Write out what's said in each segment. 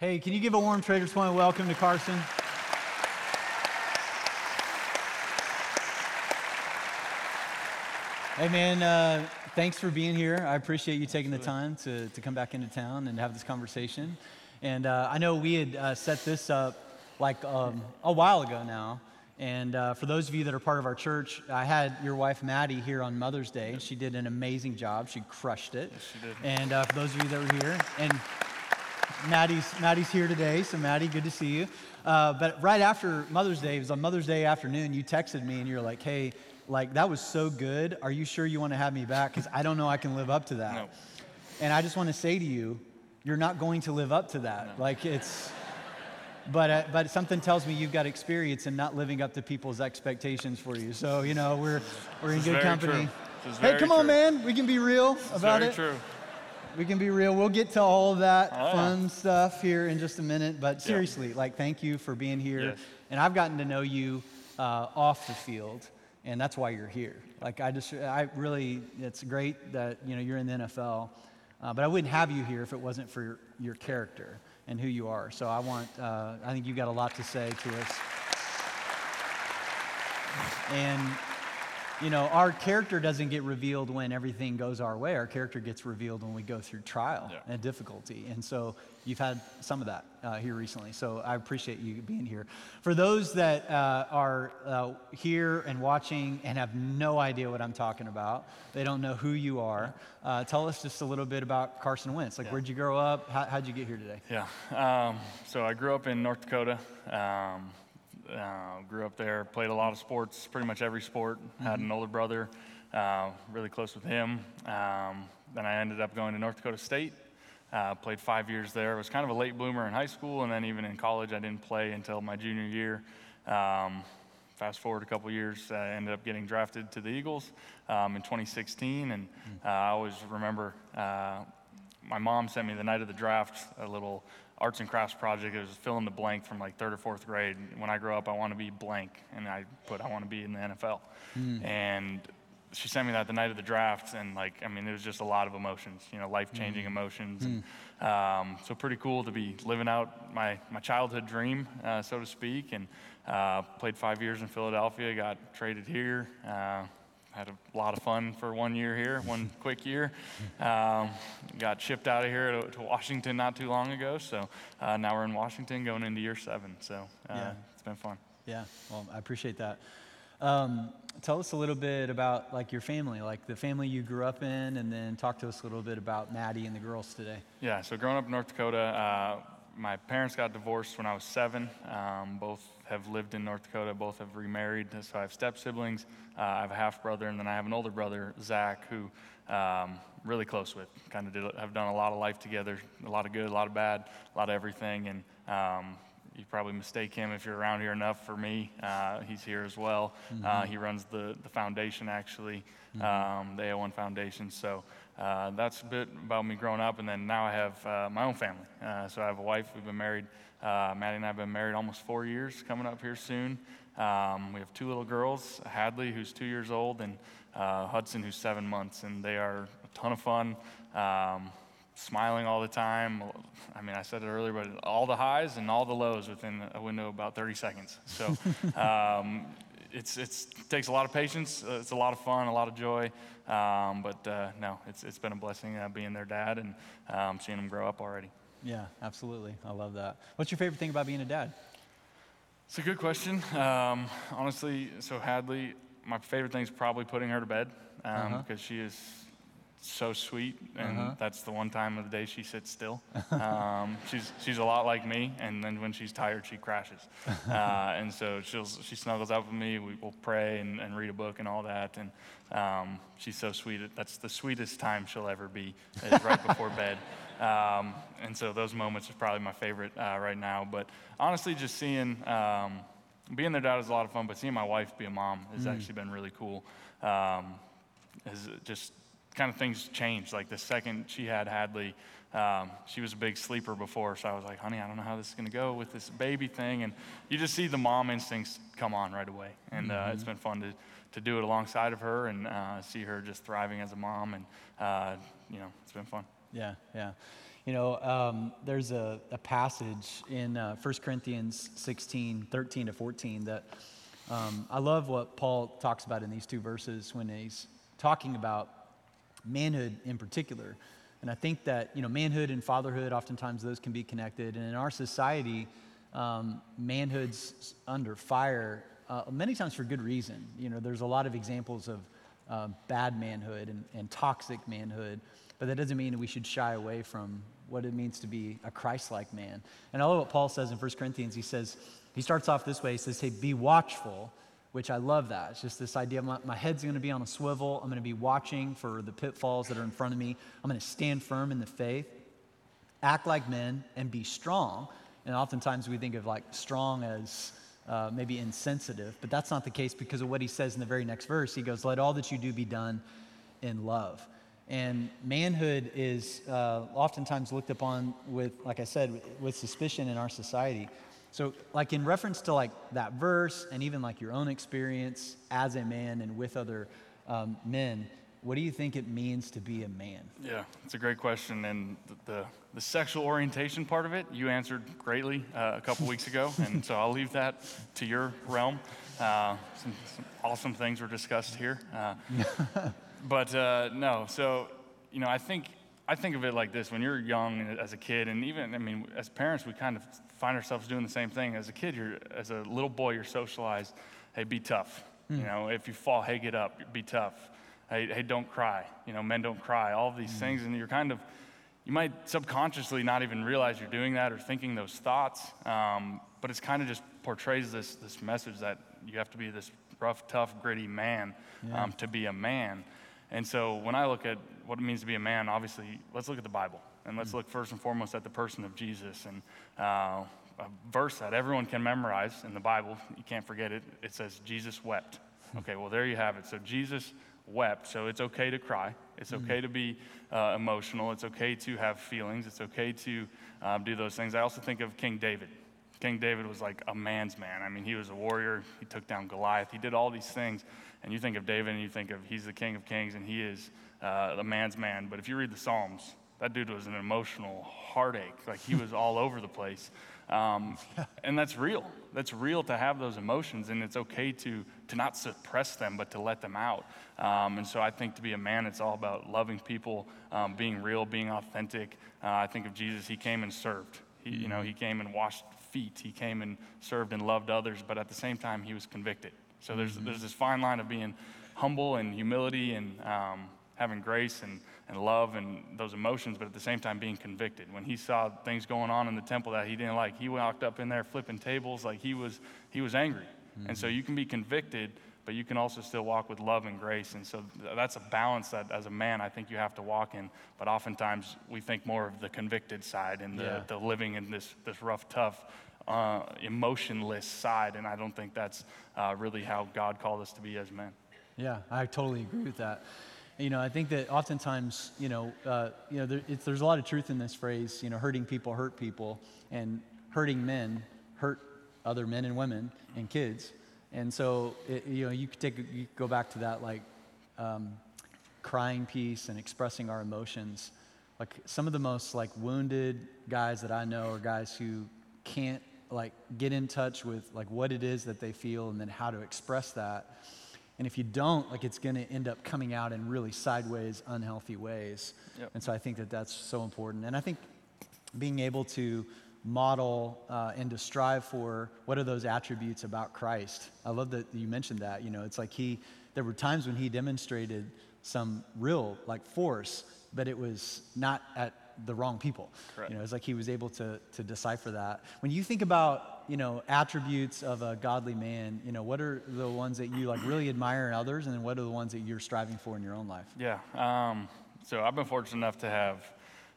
Hey, can you give a warm Traders Point welcome to Carson? Hey, man, uh, thanks for being here. I appreciate you taking the time to, to come back into town and have this conversation. And uh, I know we had uh, set this up like um, a while ago now. And uh, for those of you that are part of our church, I had your wife Maddie here on Mother's Day. And she did an amazing job. She crushed it. Yes, she did. And uh, for those of you that were here, and Maddie's, Maddie's here today, so Maddie, good to see you. Uh, but right after Mother's Day, it was on Mother's Day afternoon, you texted me and you're like, hey, like that was so good. Are you sure you want to have me back? Because I don't know I can live up to that. No. And I just want to say to you, you're not going to live up to that. Like it's, but, uh, but something tells me you've got experience in not living up to people's expectations for you. So, you know, we're, we're in good company. true. Hey, come on, man. We can be real about very it. true. We can be real. We'll get to all of that Oh, yeah. fun stuff here in just a minute. But seriously, like, thank you for being here. Yes. And I've gotten to know you uh, off the field, and that's why you're here. Like, I just, I really, it's great that you know you're in the NFL, uh, but I wouldn't have you here if it wasn't for your, your character and who you are. So I want, uh, I think you've got a lot to say to us. And you know, our character doesn't get revealed when everything goes our way. Our character gets revealed when we go through trial Yeah. and difficulty. And so you've had some of that uh, here recently. So I appreciate you being here. For those that uh, are uh, here and watching and have no idea what I'm talking about, they don't know who you are, uh, tell us just a little bit about Carson Wentz. Like, Yeah. where'd you grow up? How, how'd you get here today? Yeah. Um, so I grew up in North Dakota. Um, uh, grew up there, played a lot of sports, pretty much every sport. Had an older brother, uh, really close with him. Um, then I ended up going to North Dakota State. Uh, played five years there. Was kind of a late bloomer in high school, and then even in college, I didn't play until my junior year. Um, fast forward a couple years, I ended up getting drafted to the Eagles um, in 2016, and uh, I always remember uh, my mom sent me the night of the draft a little arts and crafts project. It was fill in the blank from like third or fourth grade. When I grow up, I want to be blank, and I put I want to be in the NFL. And she sent me that the night of the draft, and like I mean, it was just a lot of emotions, you know, life changing emotions. And, um, so pretty cool to be living out my my childhood dream, uh, so to speak, and uh, played five years in Philadelphia. Got traded here. Uh, had a lot of fun for one year here, one quick year. Um, got shipped out of here to, to Washington not too long ago, so uh, now we're in Washington going into year seven. So uh, Yeah. it's been fun. Yeah, well, I appreciate that. Um, tell us a little bit about like your family, like the family you grew up in, and then talk to us a little bit about Maddie and the girls today. Yeah, so growing up in North Dakota, uh, my parents got divorced when I was seven. Um, both have lived in North Dakota, both have remarried. So I have step siblings. Uh, I have a half brother, and then I have an older brother, Zach, who um, really close with. Kind of did, have done a lot of life together, a lot of good, a lot of bad, a lot of everything. And um, you probably mistake him if you're around here enough for me. Uh, he's here as well. Uh, he runs the, the foundation, actually, um, the AO1 Foundation. So uh, that's a bit about me growing up. And then now I have uh, my own family. Uh, so I have a wife. We've been married. Uh, Maddie and I have been married almost four years, coming up here soon. Um, we have two little girls, Hadley, who's two years old, and uh, Hudson, who's seven months. And they are a ton of fun. Um, smiling all the time. I mean, I said it earlier, but all the highs and all the lows within a window of about 30 seconds. So um, it's, it's, it takes a lot of patience. Uh, it's a lot of fun, a lot of joy. Um, but uh, no, it's, it's been a blessing uh, being their dad and um, seeing them grow up already. Yeah, absolutely. I love that. What's your favorite thing about being a dad? It's a good question. Um, honestly, so Hadley, my favorite thing is probably putting her to bed um, Uh-huh. because she is so sweet, and Uh-huh. that's the one time of the day she sits still. Um, she's she's a lot like me, and then when she's tired, she crashes. Uh, and so she'll she snuggles up with me. We will pray and, and read a book and all that, and um, she's so sweet. That's the sweetest time she'll ever be, is right before bed. Um, and so those moments are probably my favorite uh, right now. But honestly, just seeing, um, being their dad is a lot of fun, but seeing my wife be a mom has actually been really cool. Um, has just kind of things changed. Like the second she had Hadley, um, she was a big sleeper before, so I was like, honey, I don't know how this is going to go with this baby thing. And you just see the mom instincts come on right away. And uh, it's been fun to, to do it alongside of her and uh, see her just thriving as a mom. And, uh, you know, it's been fun. Yeah, yeah. You know, um, there's a, a, passage in uh, 1 Corinthians 16, 13 to 14 that um, I love what Paul talks about in these two verses when he's talking about manhood in particular. And I think that, you know, manhood and fatherhood, oftentimes those can be connected. And in our society, um, manhood's under fire uh, many times for good reason. You know, there's a lot of examples of uh, bad manhood and, and toxic manhood, but that doesn't mean we should shy away from what it means to be a Christ like man. And I love what Paul says in 1 Corinthians. He says, he starts off this way. He says, Hey, be watchful, which I love that. It's just this idea my, my head's going to be on a swivel. I'm going to be watching for the pitfalls that are in front of me. I'm going to stand firm in the faith, act like men, and be strong. And oftentimes we think of like strong as uh, maybe insensitive, but that's not the case because of what he says in the very next verse. He goes, Let all that you do be done in love. And manhood is uh, oftentimes looked upon with, like I said, with suspicion in our society. So, like in reference to like that verse, and even like your own experience as a man and with other um, men, what do you think it means to be a man? Yeah, it's a great question. And the, the, the sexual orientation part of it, you answered greatly uh, a couple weeks ago. And so I'll leave that to your realm. Uh, some, some, awesome things were discussed here. Uh, but uh, no, so, you know, I think, I think of it like this when you're young as a kid, and even, I mean, as parents, we kind of find ourselves doing the same thing. As a kid, you're, as a little boy, you're socialized hey, be tough. Mm. You know, if you fall, hey, get up, be tough hey, hey, don't cry. You know, men don't cry. All of these mm things, and you're kind of, you might subconsciously not even realize you're doing that or thinking those thoughts, um, but it's kind of just portrays this this message that you have to be this rough, tough, gritty man yeah. um, to be a man. And so when I look at what it means to be a man, obviously, let's look at the Bible and let's look first and foremost at the person of Jesus and. Uh, a verse that everyone can memorize in the Bible, you can't forget it. It says, Jesus wept. Hmm. Okay, well, there you have it. So Jesus wept. So it's okay to cry. It's mm-hmm. okay to be uh, emotional. It's okay to have feelings. It's okay to um, do those things. I also think of King David. King David was like a man's man. I mean, he was a warrior. He took down Goliath. He did all these things. And you think of David and you think of he's the king of kings and he is uh, the man's man. But if you read the Psalms, that dude was an emotional heartache. Like he was all over the place. Um, and that's real. That's real to have those emotions, and it's okay to, to not suppress them, but to let them out. Um, and so I think to be a man, it's all about loving people, um, being real, being authentic. Uh, I think of Jesus, he came and served. He, you know, he came and washed feet. He came and served and loved others, but at the same time, he was convicted. So there's, mm-hmm. there's this fine line of being humble and humility and um, having grace and, and love and those emotions, but at the same time being convicted. When he saw things going on in the temple that he didn't like, he walked up in there flipping tables like he was, he was angry. Mm-hmm. And so mm-hmm. you can be convicted, but you can also still walk with love and grace. And so that's a balance that as a man, I think you have to walk in. But oftentimes we think more of the convicted side and the, yeah. the living in this, this rough, tough, uh, emotionless side. And I don't think that's uh, really how God called us to be as men. Yeah, I totally agree with that. You know, I think that oftentimes, you know, uh, you know, there, there's a lot of truth in this phrase. You know, hurting people hurt people, and hurting men hurt other men and women and kids. And so, it, you know, you could take, you could go back to that like um, crying piece and expressing our emotions. Like some of the most like wounded guys that I know are guys who can't like get in touch with like what it is that they feel and then how to express that and if you don't, like it's going to end up coming out in really sideways, unhealthy ways. Yep. And so I think that that's so important. And I think being able to model uh, and to strive for what are those attributes about Christ. I love that you mentioned that. You know, it's like he, there were times when he demonstrated some real like force, but it was not at the wrong people. Correct. You know, it's like he was able to, to decipher that. When you think about, you know, attributes of a godly man, you know, what are the ones that you like really admire in others and then what are the ones that you're striving for in your own life? Yeah. Um, so I've been fortunate enough to have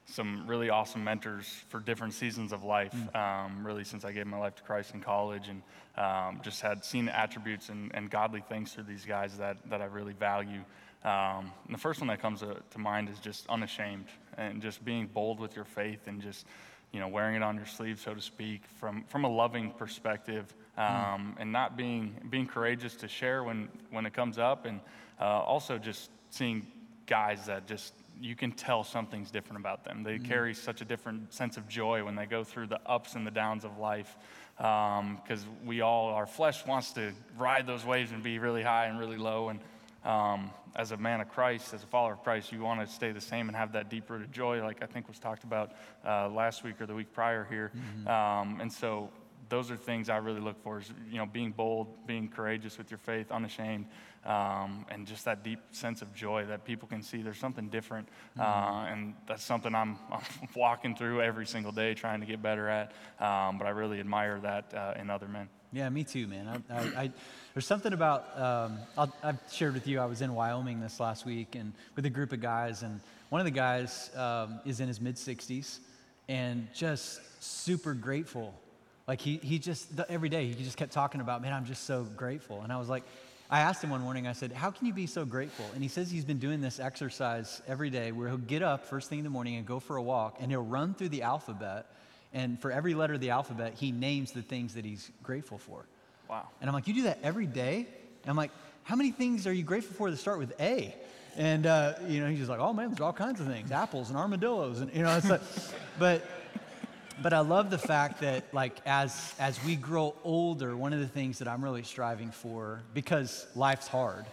some really awesome mentors for different seasons of life, mm. um, really since I gave my life to Christ in college and um, just had seen attributes and, and godly things through these guys that, that I really value. Um, the first one that comes to, to, mind is just unashamed and just being bold with your faith and just, you know, wearing it on your sleeve, so to speak, from, from a loving perspective um, mm. and not being, being courageous to share when, when it comes up and uh, also just seeing guys that just you can tell something's different about them. They carry such a different sense of joy when they go through the ups and the downs of life. Because we all, our flesh wants to ride those waves and be really high and really low. And um, as a man of Christ, as a follower of Christ, you want to stay the same and have that deep rooted joy, like I think was talked about uh, last week or the week prior here. Um, and so those are things I really look for is, you know, being bold, being courageous with your faith, unashamed, um, and just that deep sense of joy that people can see there's something different. Uh, and that's something I'm, I'm walking through every single day trying to get better at. Um, but I really admire that uh, in other men. Yeah, me too, man. I, I, I, there's something about, um, I'll, I've shared with you, I was in Wyoming this last week and with a group of guys, and one of the guys um, is in his mid 60s and just super grateful. Like he, he just, every day, he just kept talking about, man, I'm just so grateful. And I was like, I asked him one morning, I said, How can you be so grateful? And he says he's been doing this exercise every day where he'll get up first thing in the morning and go for a walk, and he'll run through the alphabet. And for every letter of the alphabet, he names the things that he's grateful for. Wow. And I'm like, You do that every day? And I'm like, How many things are you grateful for that start with A? And, uh, you know, he's just like, Oh man, there's all kinds of things apples and armadillos. And, you know, it's like, but but I love the fact that like as as we grow older, one of the things that I'm really striving for because life's hard.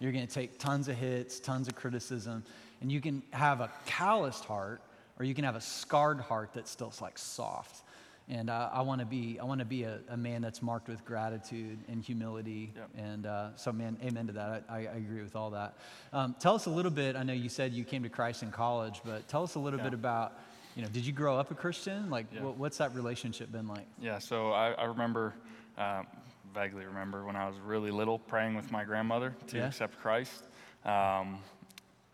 You're going to take tons of hits, tons of criticism, and you can have a calloused heart or you can have a scarred heart that's still like soft. And uh, I want to be I want to be a, a, man that's marked with gratitude and humility. Yep. And uh, so, man, amen to that. I, I agree with all that. Um, tell us a little bit. I know you said you came to Christ in college, but tell us a little Yeah. bit about you know, did you grow up a Christian? Like, Yeah. what, what's that relationship been like? Yeah, so I, I remember, um, vaguely remember when I was really little praying with my grandmother to Yeah. accept Christ. Um,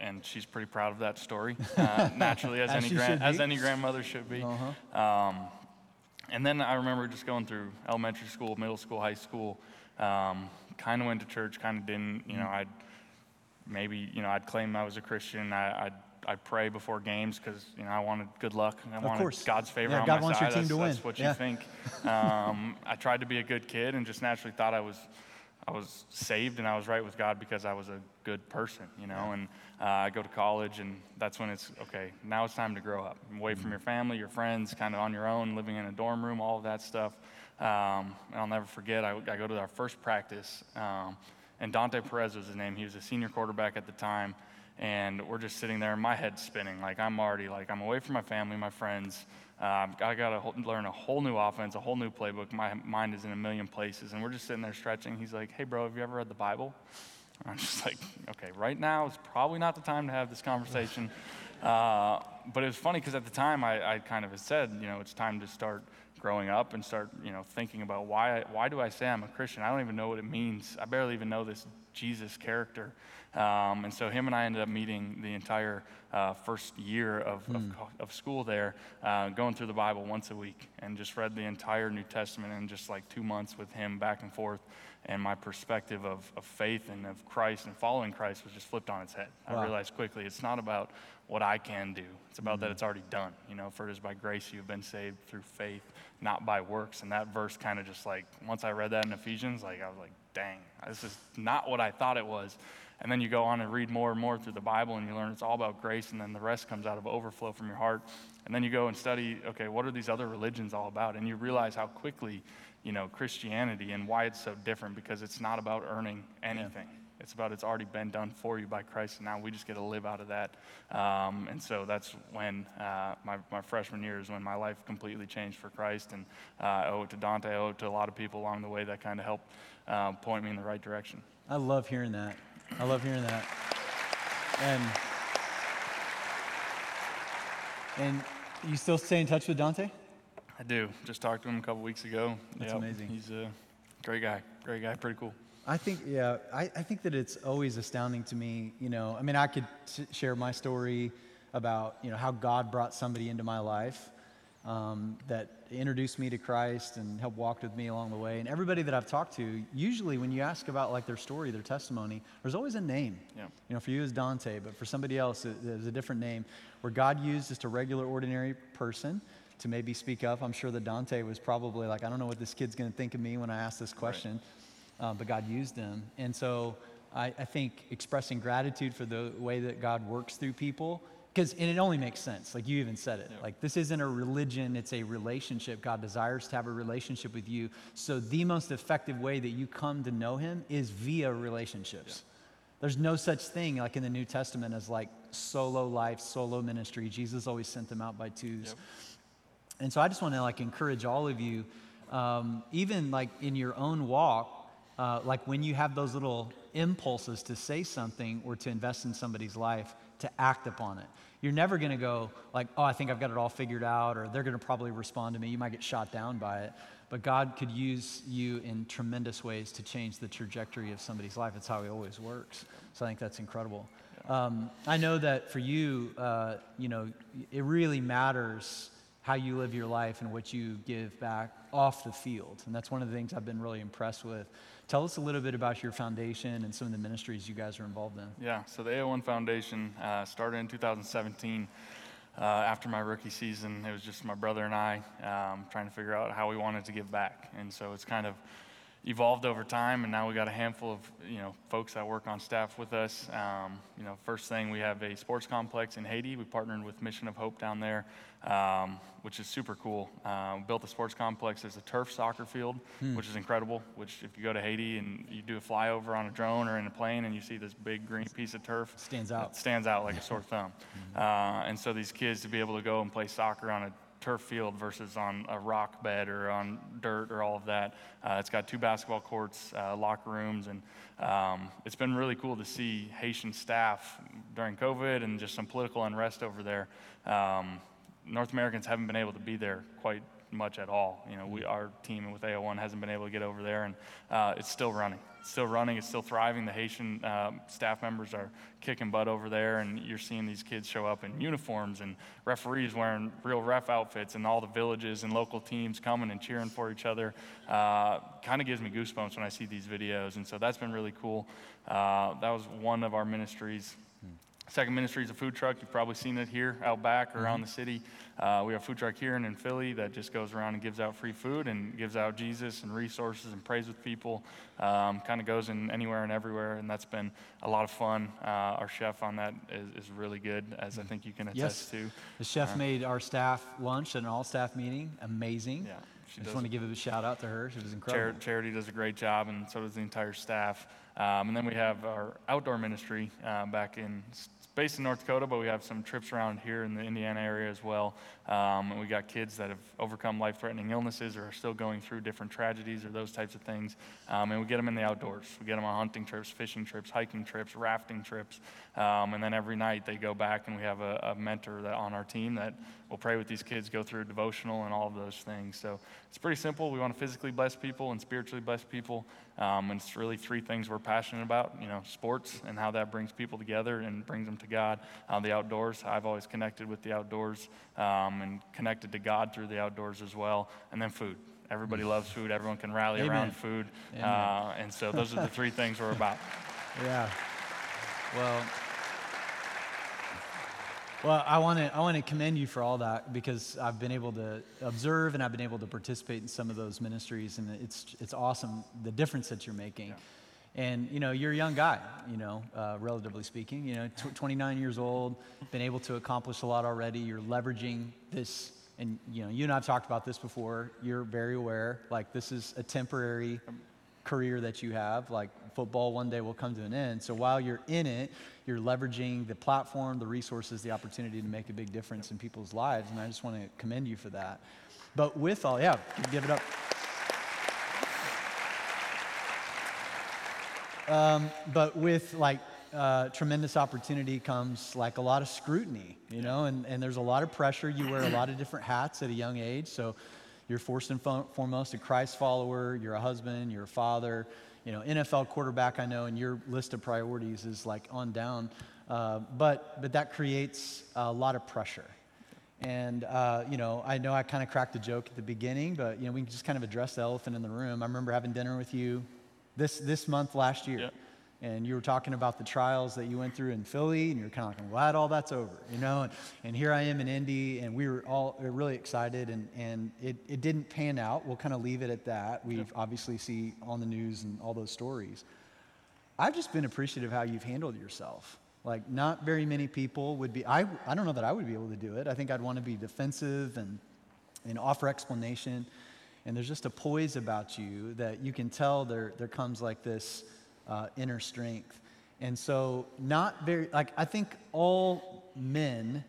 and she's pretty proud of that story, uh, naturally, as, As any, gran- as any grandmother should be. Uh-huh. Um, and then I remember just going through elementary school, middle school, high school. Um, kind of went to church, kind of didn't. You know. I'd maybe you know I'd claim I was a Christian. I, I'd I'd pray before games because you know I wanted good luck. I wanted course. God's favor Yeah, on God my wants your side. team that's, to that's what Yeah. you think. Um, I tried to be a good kid and just naturally thought I was I was saved and I was right with God because I was a good person, you know. And uh, I go to college, and that's when it's okay. Now it's time to grow up, away Mm-hmm. from your family, your friends, kind of on your own, living in a dorm room, all of that stuff. Um, and I'll never forget. I, I go to our first practice, um, and Dante Perez was his name. He was a senior quarterback at the time, and we're just sitting there, and my head's spinning. Like I'm already like I'm away from my family, my friends. Um, I got to learn a whole new offense, a whole new playbook. My mind is in a million places, and we're just sitting there stretching. He's like, "Hey, bro, have you ever read the Bible?" I'm just like, "Okay, right now is probably not the time to have this conversation." Uh, but it was funny because at the time I, I kind of had said, you know, it's time to start growing up and start, you know, thinking about why why do I say I'm a Christian? I don't even know what it means. I barely even know this Jesus character. Um, and so him and I ended up meeting the entire uh, first year of, of, of school there, uh, going through the Bible once a week, and just read the entire New Testament in just like two months with him back and forth. And my perspective of, of faith and of Christ and following Christ was just flipped on its head. Wow. I realized quickly it's not about what I can do. It's about that mm-hmm. it's already done. You know, for it is by grace you've been saved through faith, not by works. And that verse kind of just like, once I read that in Ephesians, like I was like, dang, this is not what I thought it was. And then you go on and read more and more through the Bible and you learn it's all about grace and then the rest comes out of overflow from your heart. And then you go and study, okay, what are these other religions all about? And you realize how quickly, you know, Christianity and why it's so different because it's not about earning anything. It's about it's already been done for you by Christ, and now we just get to live out of that. Um, and so that's when uh, my, my freshman year is when my life completely changed for Christ. And uh, I owe it to Dante, I owe it to a lot of people along the way that kind of helped uh, point me in the right direction. I love hearing that. I love hearing that. And and you still stay in touch with Dante? I do. Just talked to him a couple weeks ago. That's Yep, amazing. He's a great guy. Great guy. Pretty cool. I think, yeah, I, I think that it's always astounding to me. You know, I mean, I could s- share my story about, you know, how God brought somebody into my life um, that introduced me to Christ and helped walk with me along the way. And everybody that I've talked to, usually when you ask about like their story, their testimony, there's always a name. Yeah. You know, for you it's Dante, but for somebody else, it- there's a different name where God used just a regular, ordinary person to maybe speak up. I'm sure that Dante was probably like, I don't know what this kid's going to think of me when I ask this question. Uh, but God used them. And so I, I think expressing gratitude for the way that God works through people, because and it only makes sense. Like you even said it. Like this isn't a religion; it's a relationship. God desires to have a relationship with you. So the most effective way that you come to know Him is via relationships. There's no such thing like in the New Testament as like solo life, solo ministry. Jesus always sent them out by twos. Yep. And so I just want to like encourage all of you, um, even like in your own walk, uh, like when you have those little impulses to say something or to invest in somebody's life, to act upon it. You're never going to go like, oh, I think I've got it all figured out, or they're going to probably respond to me. You might get shot down by it. But God could use you in tremendous ways to change the trajectory of somebody's life. It's how He always works. So I think that's incredible. Um, I know that for you, uh, you know, it really matters how you live your life and what you give back off the field. And that's one of the things I've been really impressed with. Tell us a little bit about your foundation and some of the ministries you guys are involved in. Yeah, so the AO1 Foundation uh, started in 2017. Uh, after my rookie season, it was just my brother and I um, trying to figure out how we wanted to give back. And so it's kind of evolved over time, and now we got a handful of you know folks that work on staff with us. Um, you know, first thing we have a sports complex in Haiti. We partnered with Mission of Hope down there, um, which is super cool. Uh, we built a sports complex. There's a turf soccer field, hmm. which is incredible. Which if you go to Haiti and you do a flyover on a drone or in a plane and you see this big green piece of turf, stands out. stands out like a sore thumb. Mm-hmm. Uh, and so these kids to be able to go and play soccer on a turf field versus on a rock bed or on dirt or all of that. Uh, it's got two basketball courts, uh, locker rooms, and um, it's been really cool to see Haitian staff during COVID and just some political unrest over there. Um, North Americans haven't been able to be there quite much at all. You know, we, our team with AO1 hasn't been able to get over there, and uh, it's still running. It's still running. It's still thriving. The Haitian um, staff members are kicking butt over there, and you're seeing these kids show up in uniforms and referees wearing real ref outfits, and all the villages and local teams coming and cheering for each other. Uh, kind of gives me goosebumps when I see these videos, and so that's been really cool. Uh, that was one of our ministries Second Ministry is a food truck. You've probably seen it here out back around mm-hmm. the city. Uh, we have a food truck here and in Philly that just goes around and gives out free food and gives out Jesus and resources and prays with people. Um, kind of goes in anywhere and everywhere, and that's been a lot of fun. Uh, our chef on that is, is, really good, as I think you can attest yes. to. The chef uh, made our staff lunch at an all staff meeting. Amazing. Yeah. She I just want to give a shout out to her. She was incredible. Char- Charity does a great job, and so does the entire staff. Um, and then we have our outdoor ministry uh, back in based in North Dakota, but we have some trips around here in the Indiana area as well. Um, and we got kids that have overcome life threatening illnesses or are still going through different tragedies or those types of things. Um, and we get them in the outdoors. We get them on hunting trips, fishing trips, hiking trips, rafting trips. Um, and then every night they go back and we have a, a mentor that, on our team that will pray with these kids, go through a devotional and all of those things. So it's pretty simple. We want to physically bless people and spiritually bless people. Um, and it's really three things we're passionate about, you know, sports and how that brings people together and brings them to God. Uh, the outdoors, I've always connected with the outdoors um, and connected to God through the outdoors as well. And then food. Everybody loves food. Everyone can rally Amen. around food. Uh, and so those are the three things we're about. Yeah. Well, well, I want to I want to commend you for all that because I've been able to observe and I've been able to participate in some of those ministries, and it's it's awesome the difference that you're making. Yeah. And you know, you're a young guy, you know, uh, relatively speaking. You know, t- 29 years old, been able to accomplish a lot already. You're leveraging this, and you know, you and I've talked about this before. You're very aware, like this is a temporary career that you have. Like football one day will come to an end. So while you're in it, you're leveraging the platform, the resources, the opportunity to make a big difference in people's lives. And I just want to commend you for that. But with all, yeah, give it up. Um, but with like uh, tremendous opportunity comes like a lot of scrutiny, you know, and, and there's a lot of pressure. You wear a lot of different hats at a young age. So you're first and foremost a Christ follower, you're a husband, you're a father, you know, NFL quarterback, I know, and your list of priorities is like on down. Uh, but, but that creates a lot of pressure. And, uh, you know, I know I kind of cracked a joke at the beginning, but, you know, we can just kind of address the elephant in the room. I remember having dinner with you this, this month last year and you were talking about the trials that you went through in Philly, and you're kind of like, glad all that's over, you know? And, and here I am in Indy, and we were all really excited, and, and it, it didn't pan out. We'll kind of leave it at that. We obviously see on the news and all those stories. I've just been appreciative how you've handled yourself. Like, not very many people would be, I, I don't know that I would be able to do it. I think I'd want to be defensive and, and offer explanation. And there's just a poise about you that you can tell there, there comes like this uh, inner strength. And so, not very, like, I think all men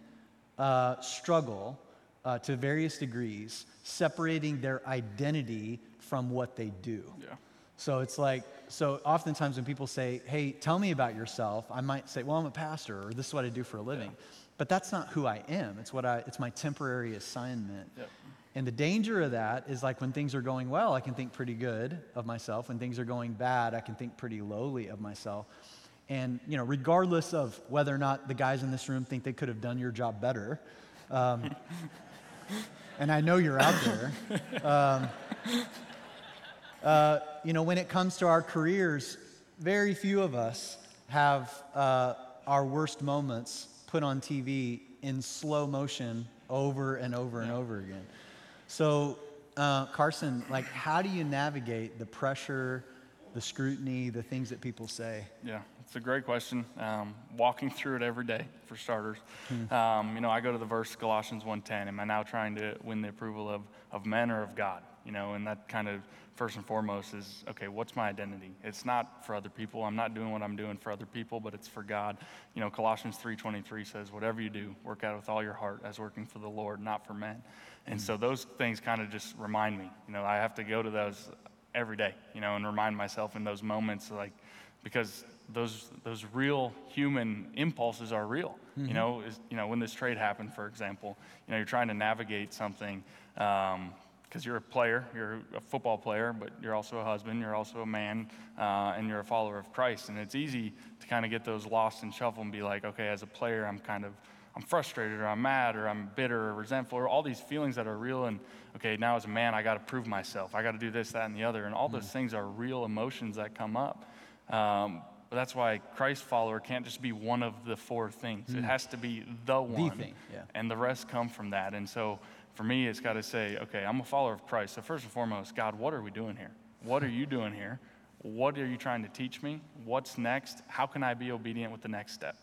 uh, struggle uh, to various degrees separating their identity from what they do. Yeah. So it's like, so oftentimes when people say, hey, tell me about yourself, I might say, well, I'm a pastor, or this is what I do for a living. Yeah. But that's not who I am. It's what I, it's my temporary assignment. Yep. And the danger of that is like when things are going well, I can think pretty good of myself. When things are going bad, I can think pretty lowly of myself. And, you know, regardless of whether or not the guys in this room think they could have done your job better, um, and I know you're out there, um, uh, you know, when it comes to our careers, very few of us have uh, our worst moments put on TV in slow motion over and over and over again. So, uh, Carson, like, how do you navigate the pressure, the scrutiny, the things that people say? Yeah, it's a great question. Um, walking through it every day, for starters. Hmm. Um, you know, I go to the verse Colossians 1.10. Am I now trying to win the approval of, of men or of God? You know, and that kind of first and foremost is okay, what's my identity? It's not for other people. I'm not doing what I'm doing for other people, but it's for God. You know, Colossians 3:23 says, "Whatever you do, work out with all your heart as working for the Lord, not for men." And so those things kind of just remind me. You know, I have to go to those every day, you know, and remind myself in those moments like because those those real human impulses are real. Mm-hmm. You know, is, you know when this trade happened, for example, you know, you're trying to navigate something um, because you're a player, you're a football player, but you're also a husband, you're also a man, uh, and you're a follower of Christ. And it's easy to kind of get those lost and shuffle and be like, okay, as a player, I'm kind of, I'm frustrated or I'm mad or I'm bitter or resentful or all these feelings that are real. And okay, now as a man, I got to prove myself. I got to do this, that, and the other. And all those mm. things are real emotions that come up. Um, but that's why Christ follower can't just be one of the four things. Mm. It has to be the one. The thing, yeah. And the rest come from that. And so for me, it's got to say, okay, I'm a follower of Christ. So, first and foremost, God, what are we doing here? What are you doing here? What are you trying to teach me? What's next? How can I be obedient with the next step?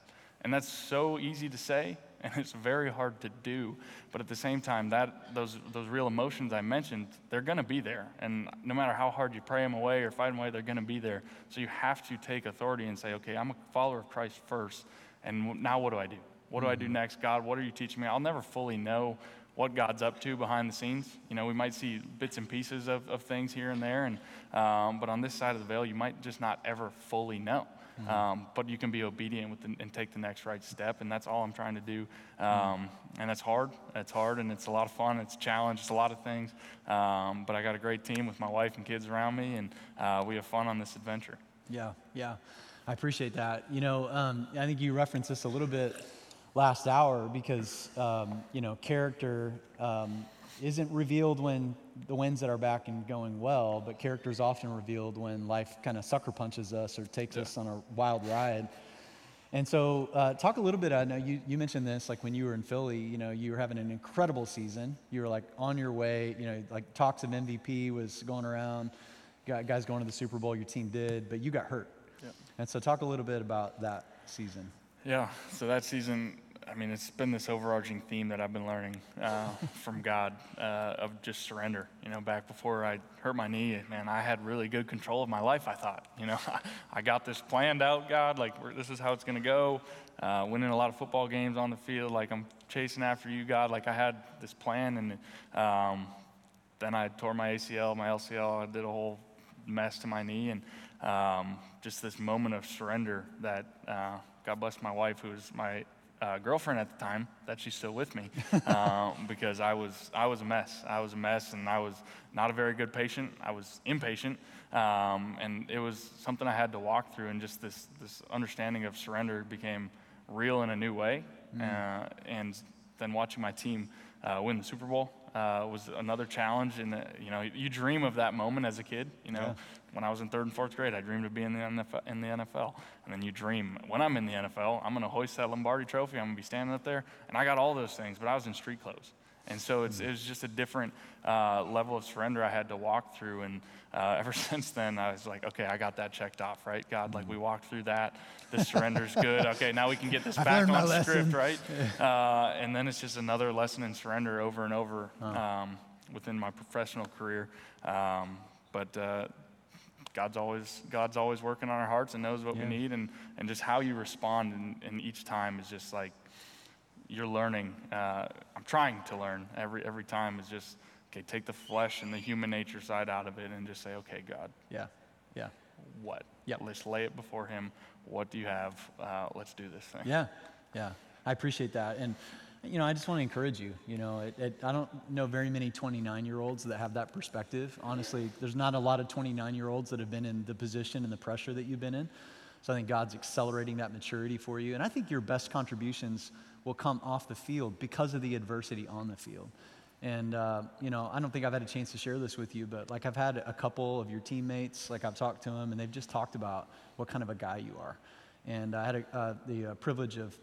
And that's so easy to say, and it's very hard to do. But at the same time, that those those real emotions I mentioned, they're going to be there. And no matter how hard you pray them away or fight them away, they're going to be there. So you have to take authority and say, okay, I'm a follower of Christ first, and now what do I do? What do I do mm-hmm. next? God, what are you teaching me? I'll never fully know what God's up to behind the scenes. You know, we might see bits and pieces of, of things here and there, and, um, but on this side of the veil, you might just not ever fully know. Mm-hmm. Um, but you can be obedient with the, and take the next right step, and that's all I'm trying to do. Um, mm-hmm. And that's hard. It's hard, and it's a lot of fun. It's a challenge. It's a lot of things. Um, but I got a great team with my wife and kids around me, and uh, we have fun on this adventure. Yeah, yeah. I appreciate that. You know, um, I think you referenced this a little bit last hour because um, you know character um, isn't revealed when the winds that are back and going well, but character is often revealed when life kind of sucker punches us or takes yeah. us on a wild ride. And so, uh, talk a little bit. I know you, you mentioned this, like when you were in Philly, you know, you were having an incredible season. You were like on your way, you know, like talks of MVP was going around, guys going to the Super Bowl, your team did, but you got hurt. Yeah. And so, talk a little bit about that season. Yeah, so that season, I mean, it's been this overarching theme that I've been learning uh, from God uh, of just surrender. You know, back before I hurt my knee, man, I had really good control of my life. I thought, you know, I got this planned out, God. Like, this is how it's going to go. Uh, winning a lot of football games on the field. Like, I'm chasing after you, God. Like, I had this plan, and um, then I tore my ACL, my LCL. I did a whole mess to my knee, and um, just this moment of surrender that uh, God bless my wife, who was my uh, girlfriend at the time that she's still with me uh, because I was I was a mess. I was a mess, and I was not a very good patient. I was impatient, um, and it was something I had to walk through. And just this this understanding of surrender became real in a new way. Mm. Uh, and then watching my team uh, win the Super Bowl uh, was another challenge. And you know, you dream of that moment as a kid. You know. When I was in third and fourth grade, I dreamed of being in the, NFL, in the NFL. And then you dream, when I'm in the NFL, I'm going to hoist that Lombardi Trophy. I'm going to be standing up there, and I got all those things. But I was in street clothes, And so it's, it was just a different uh, level of surrender I had to walk through. And uh, ever since then, I was like, okay, I got that checked off, right? God, like we walked through that. The surrender's good. Okay, now we can get this back on lesson. script, right? Uh, and then it's just another lesson in surrender over and over um, within my professional career. Um, but uh, God's always God's always working on our hearts and knows what Yeah. we need, and, and just how you respond in, in each time is just like you're learning. Uh, I'm trying to learn every every time. Is just okay. Take the flesh and the human nature side out of it, and just say, okay, God, Yeah. Yeah. what? Yep. Let's lay it before Him. What do you have? Uh, let's do this thing. Yeah, yeah. I appreciate that. And, you know, I just want to encourage you. You know, it, it, I don't know very many 29 year olds that have that perspective. Honestly, there's not a lot of 29 year olds that have been in the position and the pressure that you've been in. So I think God's accelerating that maturity for you. And I think your best contributions will come off the field because of the adversity on the field. And, uh, you know, I don't think I've had a chance to share this with you, but like I've had a couple of your teammates, like I've talked to them, and they've just talked about what kind of a guy you are. And I had a, uh, the uh, privilege of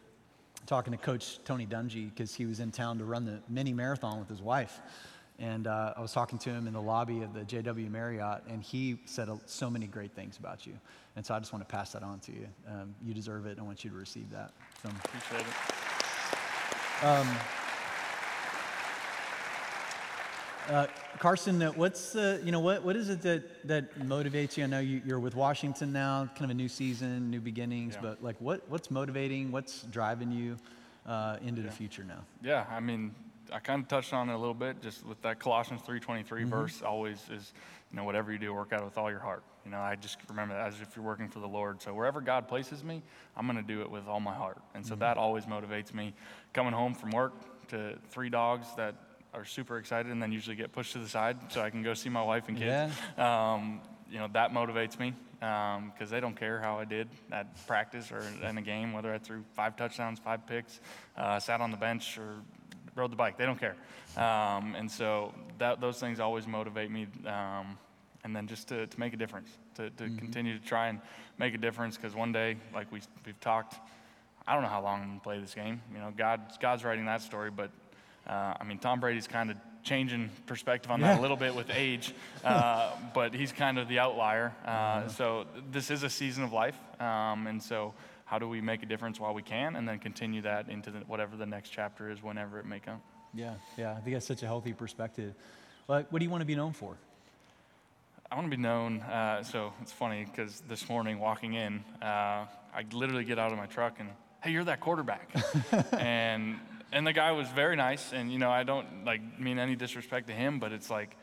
talking to Coach Tony Dungy because he was in town to run the mini marathon with his wife. And uh, I was talking to him in the lobby of the JW Marriott, and he said uh, so many great things about you. And so I just want to pass that on to you. Um, you deserve it, and I want you to receive that. So, Appreciate it. Uh, Carson, uh, what's the, you know, what, what is it that, that motivates you? I know you, you're with Washington now, kind of a new season, new beginnings, Yeah. but like what, what's motivating, what's driving you uh, into the future now? Yeah, I mean, I kind of touched on it a little bit, just with that Colossians 3:23 verse. Always is, you know, whatever you do, work out with all your heart. You know, I just remember that as if you're working for the Lord. So wherever God places me, I'm going to do it with all my heart, and so that always motivates me. Coming home from work to three dogs that are super excited, and then usually get pushed to the side so I can go see my wife and kids. Um, you know, that motivates me because they don't care how I did at practice or in a game, whether I threw five touchdowns, five picks, uh, sat on the bench, or rode the bike. They don't care. Um, and so that, those things always motivate me. Um, and then just to, to make a difference, to, to continue to try and make a difference because one day, like we, we've talked, I don't know how long I'm going to play this game. You know, God, God's writing that story, but uh, I mean, Tom Brady's kind of changing perspective on that a little bit with age, uh, but he's kind of the outlier. Uh, So this is a season of life, um, and so how do we make a difference while we can, and then continue that into the, whatever the next chapter is, whenever it may come. Yeah, yeah. I think that's such a healthy perspective. Like, what do you want to be known for? I want to be known. Uh, so it's funny because this morning walking in, uh, I literally get out of my truck and, hey, you're that quarterback. and and the guy was very nice. And you know, I don't like mean any disrespect to him, but it's like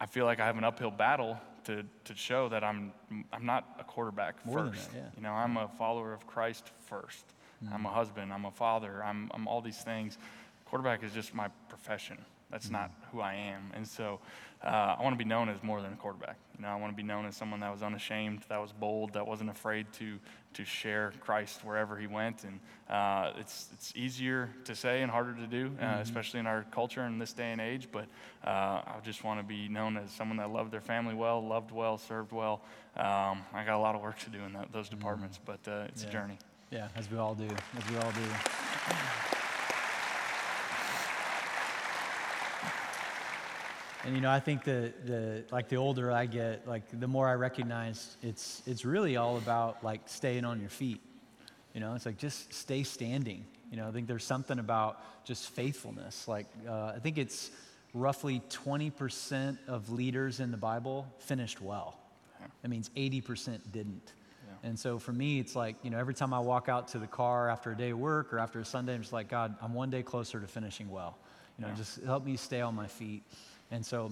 I feel like I have an uphill battle to to show that I'm I'm not a quarterback More first. that, yeah. You know, I'm a follower of Christ 1st i I'm a husband. I'm a father. I'm I'm all these things. Quarterback is just my profession. That's not who I am. And so uh, I want to be known as more than a quarterback. You know, I want to be known as someone that was unashamed, that was bold, that wasn't afraid to to share Christ wherever he went. And uh, it's it's easier to say and harder to do, uh, especially in our culture in this day and age. But uh, I just want to be known as someone that loved their family well, loved well, served well. Um, I got a lot of work to do in that, those departments, but uh, it's Yeah. a journey. Yeah, as we all do, as we all do. And you know, I think the the like the older I get, like the more I recognize it's it's really all about like staying on your feet. You know, it's like just stay standing. You know, I think there's something about just faithfulness. Like uh, I think it's roughly 20% of leaders in the Bible finished well. That means 80% didn't. And so for me, it's like, you know, every time I walk out to the car after a day of work or after a Sunday, I'm just like, God, I'm one day closer to finishing well. You know, Yeah. just help me stay on my feet. And so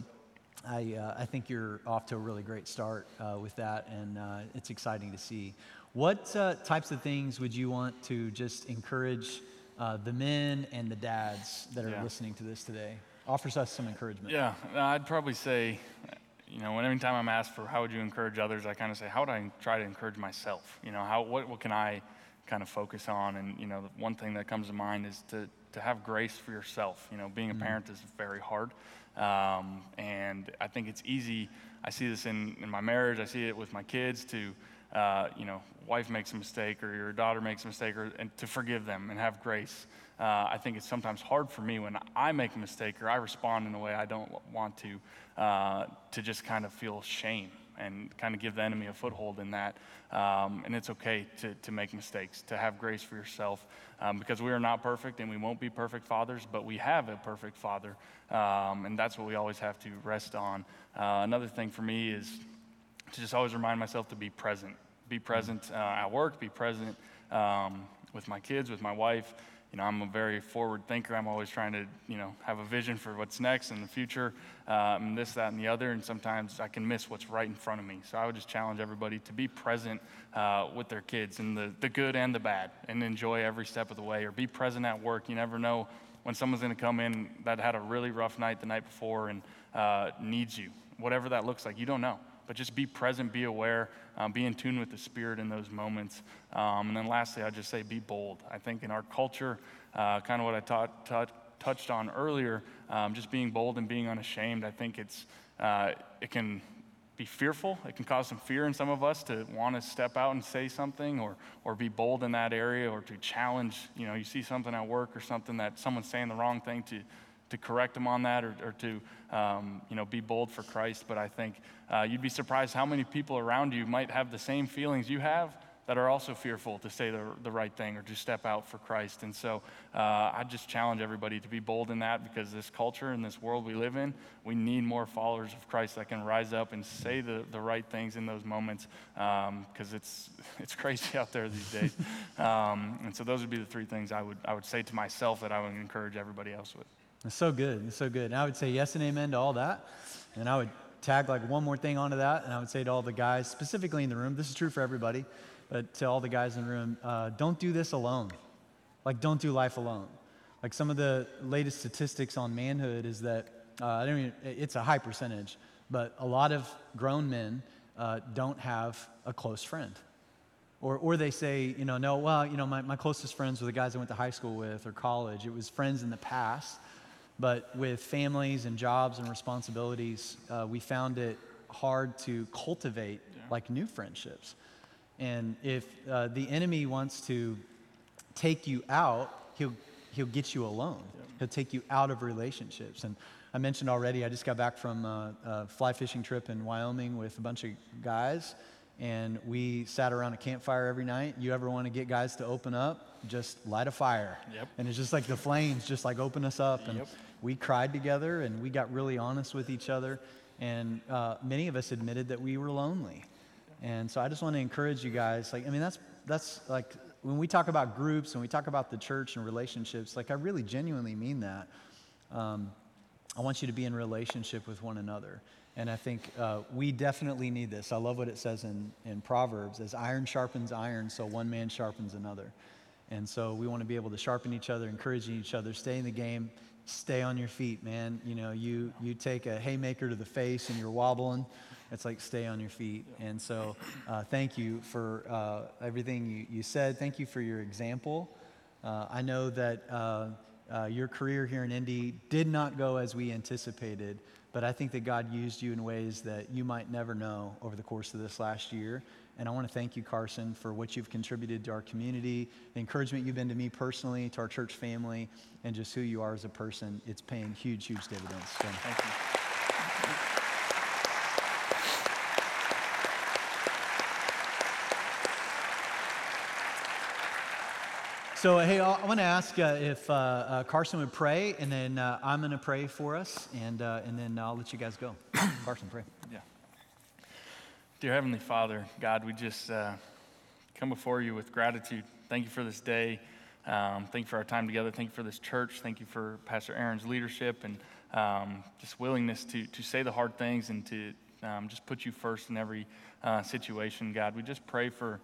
I, uh, I think you're off to a really great start uh, with that, and uh, it's exciting to see. What uh, types of things would you want to just encourage uh, the men and the dads that are Yeah. listening to this today? Offers us some encouragement. Yeah, I'd probably say, you know, when every time I'm asked for how would you encourage others, I kind of say, how would I try to encourage myself? You know, how what, what can I kind of focus on? And you know, the one thing that comes to mind is to to have grace for yourself. You know, being a parent is very hard, um, and I think it's easy. I see this in in my marriage. I see it with my kids to. Uh, you know, wife makes a mistake or your daughter makes a mistake, or, and to forgive them and have grace. uh, I think it's sometimes hard for me when I make a mistake or I respond in a way I don't want to, uh, to just kind of feel shame and kind of give the enemy a foothold in that. Um, and it's okay to, to make mistakes, to have grace for yourself, um, because we are not perfect and we won't be perfect fathers, but we have a perfect father. Um, and that's what we always have to rest on. Uh, another thing for me is to just always remind myself to be present. Be present uh, at work, be present um, with my kids, with my wife you know, I'm a very forward thinker. I'm always trying to, you know, have a vision for what's next in the future, um, this, that, and the other. And sometimes I can miss what's right in front of me. So I would just challenge everybody to be present uh, with their kids in the, the good and the bad and enjoy every step of the way or be present at work. You never know when someone's going to come in that had a really rough night the night before and uh, needs you. Whatever that looks like, you don't know but just be present, be aware, um, be in tune with the Spirit in those moments. Um, and then lastly, I'd just say be bold. I think in our culture, uh, kind of what I touched on earlier, um, just being bold and being unashamed, I think it's, uh, it can be fearful. It can cause some fear in some of us to want to step out and say something or, or be bold in that area or to challenge. You know, you see something at work or something that someone's saying the wrong thing to, to correct them on that or, or to um, you know, be bold for Christ. But I think uh, you'd be surprised how many people around you might have the same feelings you have that are also fearful to say the, the right thing or to step out for Christ. And so uh, I just challenge everybody to be bold in that because this culture and this world we live in, we need more followers of Christ that can rise up and say the, the right things in those moments because um, it's, it's crazy out there these days. um, and so those would be the three things I would, I would say to myself that I would encourage everybody else with. It's so good. It's so good. And I would say yes and amen to all that. And I would tag like one more thing onto that. And I would say to all the guys, specifically in the room, this is true for everybody, but to all the guys in the room, uh, don't do this alone. Like, don't do life alone. Like, some of the latest statistics on manhood is that, uh, I don't even, it's a high percentage, but a lot of grown men uh, don't have a close friend. Or, or they say, you know, no, well, you know, my, my closest friends were the guys I went to high school with or college. It was friends in the past but with families and jobs and responsibilities, uh, we found it hard to cultivate yeah. like new friendships. And if uh, the enemy wants to take you out, he'll, he'll get you alone. Yeah. He'll take you out of relationships. And I mentioned already, I just got back from a, a fly fishing trip in Wyoming with a bunch of guys and we sat around a campfire every night. You ever want to get guys to open up? Just light a fire. Yep. And it's just like the flames just like open us up. And yep we cried together and we got really honest with each other. And uh, many of us admitted that we were lonely. And so I just want to encourage you guys. Like, I mean, that's that's like when we talk about groups and we talk about the church and relationships. Like, I really genuinely mean that. Um, I want you to be in relationship with one another. And I think uh, we definitely need this. I love what it says in, in Proverbs as iron sharpens iron, so one man sharpens another. And so we want to be able to sharpen each other, encouraging each other, stay in the game, stay on your feet, man. You know, you, you take a haymaker to the face and you're wobbling. It's like stay on your feet. And so uh, thank you for uh, everything you, you said. Thank you for your example. Uh, I know that uh, uh, your career here in Indy did not go as we anticipated, but I think that God used you in ways that you might never know over the course of this last year. And I want to thank you, Carson, for what you've contributed to our community, the encouragement you've been to me personally, to our church family, and just who you are as a person. It's paying huge, huge dividends. So, thank you. So, hey, I want to ask uh, if uh, uh, Carson would pray, and then uh, I'm going to pray for us, and, uh, and then I'll let you guys go. Carson, pray. Yeah. Dear Heavenly Father, God, we just uh, come before you with gratitude. Thank you for this day. Um, thank you for our time together. Thank you for this church. Thank you for Pastor Aaron's leadership and um, just willingness to, to say the hard things and to um, just put you first in every uh, situation, God. We just pray for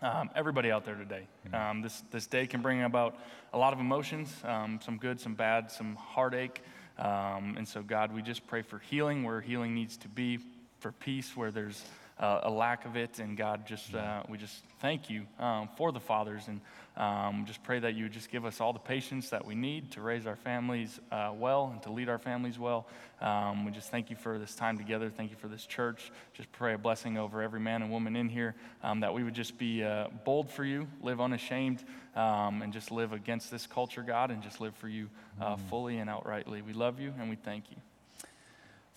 um, everybody out there today. Um, this, this day can bring about a lot of emotions, um, some good, some bad, some heartache. and so, God, we just pray for healing where healing needs to be for peace where there's uh, a lack of it. And God, just uh, we just thank you um, for the fathers and um, just pray that you would just give us all the patience that we need to raise our families uh, well and to lead our families well. Um, we just thank you for this time together. Thank you for this church. Just pray a blessing over every man and woman in here um, that we would just be uh, bold for you, live unashamed, um, and just live against this culture, God, and just live for you uh, fully and outrightly. We love you and we thank you.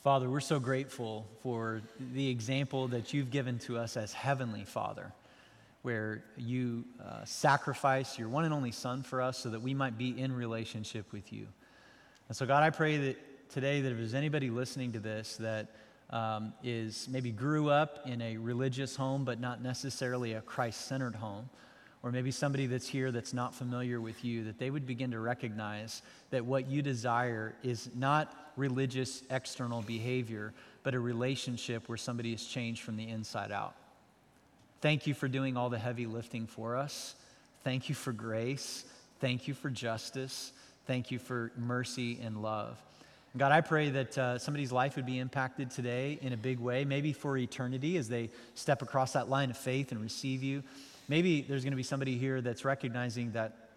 Father, we're so grateful for the example that you've given to us as Heavenly Father, where you uh, sacrifice your one and only Son for us so that we might be in relationship with you. And so, God, I pray that today that if there's anybody listening to this that um, is maybe grew up in a religious home, but not necessarily a Christ centered home, or maybe somebody that's here that's not familiar with you, that they would begin to recognize that what you desire is not religious external behavior, but a relationship where somebody is changed from the inside out. Thank you for doing all the heavy lifting for us. Thank you for grace. Thank you for justice. Thank you for mercy and love. God, I pray that uh, somebody's life would be impacted today in a big way, maybe for eternity as they step across that line of faith and receive you. Maybe there's going to be somebody here that's recognizing that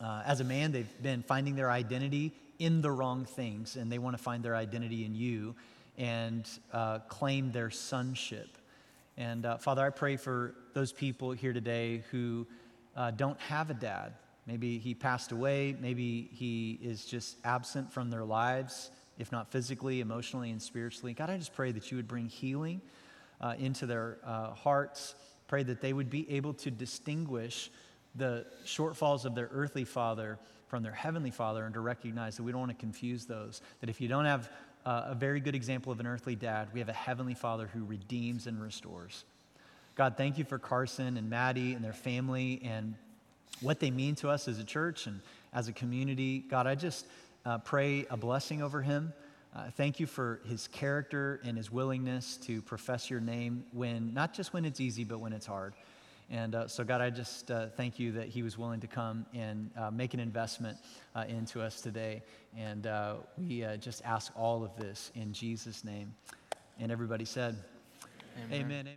uh, as a man, they've been finding their identity in the wrong things, and they want to find their identity in you and uh, claim their sonship. And uh, Father, I pray for those people here today who uh, don't have a dad. Maybe he passed away, maybe he is just absent from their lives, if not physically, emotionally, and spiritually. God, I just pray that you would bring healing uh, into their uh, hearts. Pray that they would be able to distinguish the shortfalls of their earthly father from their heavenly father and to recognize that we don't want to confuse those. That if you don't have uh, a very good example of an earthly dad, we have a heavenly father who redeems and restores. God, thank you for Carson and Maddie and their family and what they mean to us as a church and as a community. God, I just uh, pray a blessing over him. Uh, thank you for his character and his willingness to profess your name when, not just when it's easy, but when it's hard. And uh, so, God, I just uh, thank you that he was willing to come and uh, make an investment uh, into us today. And uh, we uh, just ask all of this in Jesus' name. And everybody said, Amen. Amen. Amen.